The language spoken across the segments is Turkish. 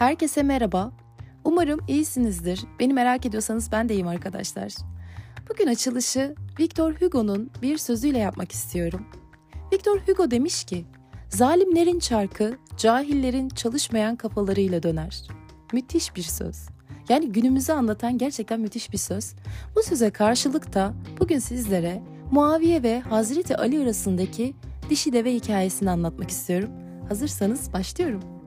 Herkese merhaba. Umarım iyisinizdir. Beni merak ediyorsanız ben de iyiyim arkadaşlar. Bugün açılışı Victor Hugo'nun bir sözüyle yapmak istiyorum. Victor Hugo demiş ki, zalimlerin çarkı cahillerin çalışmayan kafalarıyla döner. Müthiş bir söz. Yani günümüzü anlatan gerçekten müthiş bir söz. Bu söze karşılık da bugün sizlere Muaviye ve Hazreti Ali arasındaki dişi deve hikayesini anlatmak istiyorum. Hazırsanız başlıyorum.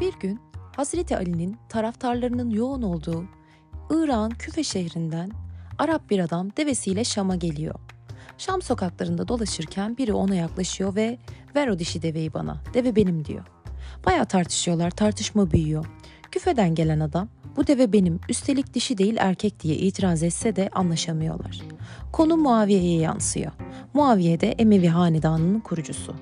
Bir gün Hazreti Ali'nin taraftarlarının yoğun olduğu İran Küfe şehrinden Arap bir adam devesiyle Şam'a geliyor. Şam sokaklarında dolaşırken biri ona yaklaşıyor ve ver o dişi deveyi bana, deve benim diyor. Baya tartışıyorlar, tartışma büyüyor. Küfeden gelen adam bu deve benim, üstelik dişi değil erkek diye itiraz etse de anlaşamıyorlar. Konu Muaviye'ye yansıyor. Muaviye de Emevi hanedanının kurucusu.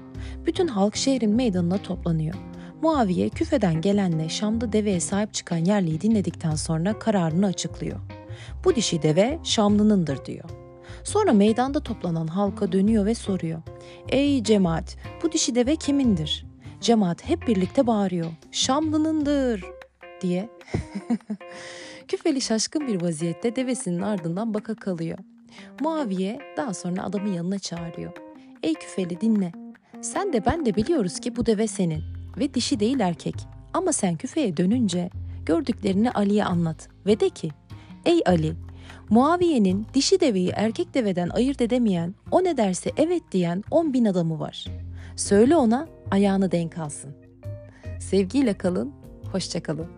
Bütün halk şehrin meydanına toplanıyor. Muaviye küfeden gelenle Şam'da deveye sahip çıkan yerliyi dinledikten sonra kararını açıklıyor. Bu dişi deve Şamlınındır diyor. Sonra meydanda toplanan halka dönüyor ve soruyor. Ey cemaat bu dişi deve kimindir? Cemaat hep birlikte bağırıyor. Şamlınındır diye. Küfeli şaşkın bir vaziyette devesinin ardından baka kalıyor. Muaviye daha sonra adamın yanına çağırıyor. Ey Küfeli dinle. Sen de ben de biliyoruz ki bu deve senin ve dişi değil erkek. Ama sen küfeye dönünce gördüklerini Ali'ye anlat ve de ki Ey Ali Muaviye'nin dişi deveyi erkek deveden ayırt edemeyen, o ne derse evet diyen on bin adamı var. Söyle ona ayağını denk alsın. Sevgiyle kalın, hoşça kalın.